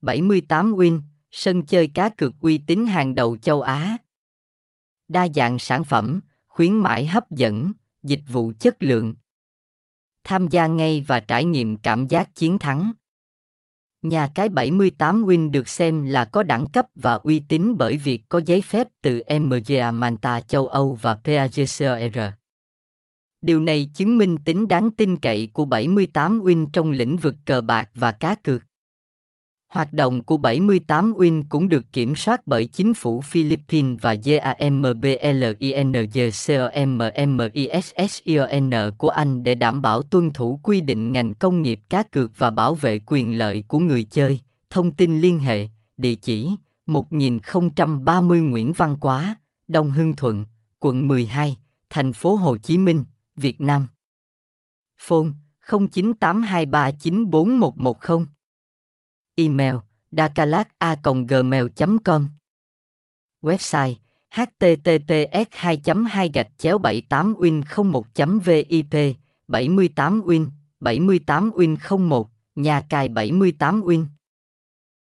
78 Win, sân chơi cá cược uy tín hàng đầu châu Á. Đa dạng sản phẩm, khuyến mãi hấp dẫn, dịch vụ chất lượng. Tham gia ngay và trải nghiệm cảm giác chiến thắng. Nhà cái 78 Win được xem là có đẳng cấp và uy tín bởi việc có giấy phép từ MGA Manta châu Âu và PAGCR. Điều này chứng minh tính đáng tin cậy của 78 Win trong lĩnh vực cờ bạc và cá cược. Hoạt động của 78 Win cũng được kiểm soát bởi chính phủ Philippines và GAMBLINGCOMMISSION của Anh để đảm bảo tuân thủ quy định ngành công nghiệp cá cược và bảo vệ quyền lợi của người chơi. Thông tin liên hệ, địa chỉ 1030 Nguyễn Văn Quá, Đông Hưng Thuận, quận 12, thành phố Hồ Chí Minh, Việt Nam. Phone 0982394110 Email dakalat.gmail.com Website https 2 2 gạch chéo 78 win 01 vip 78 win 78 win 01 nhà cài 78 win.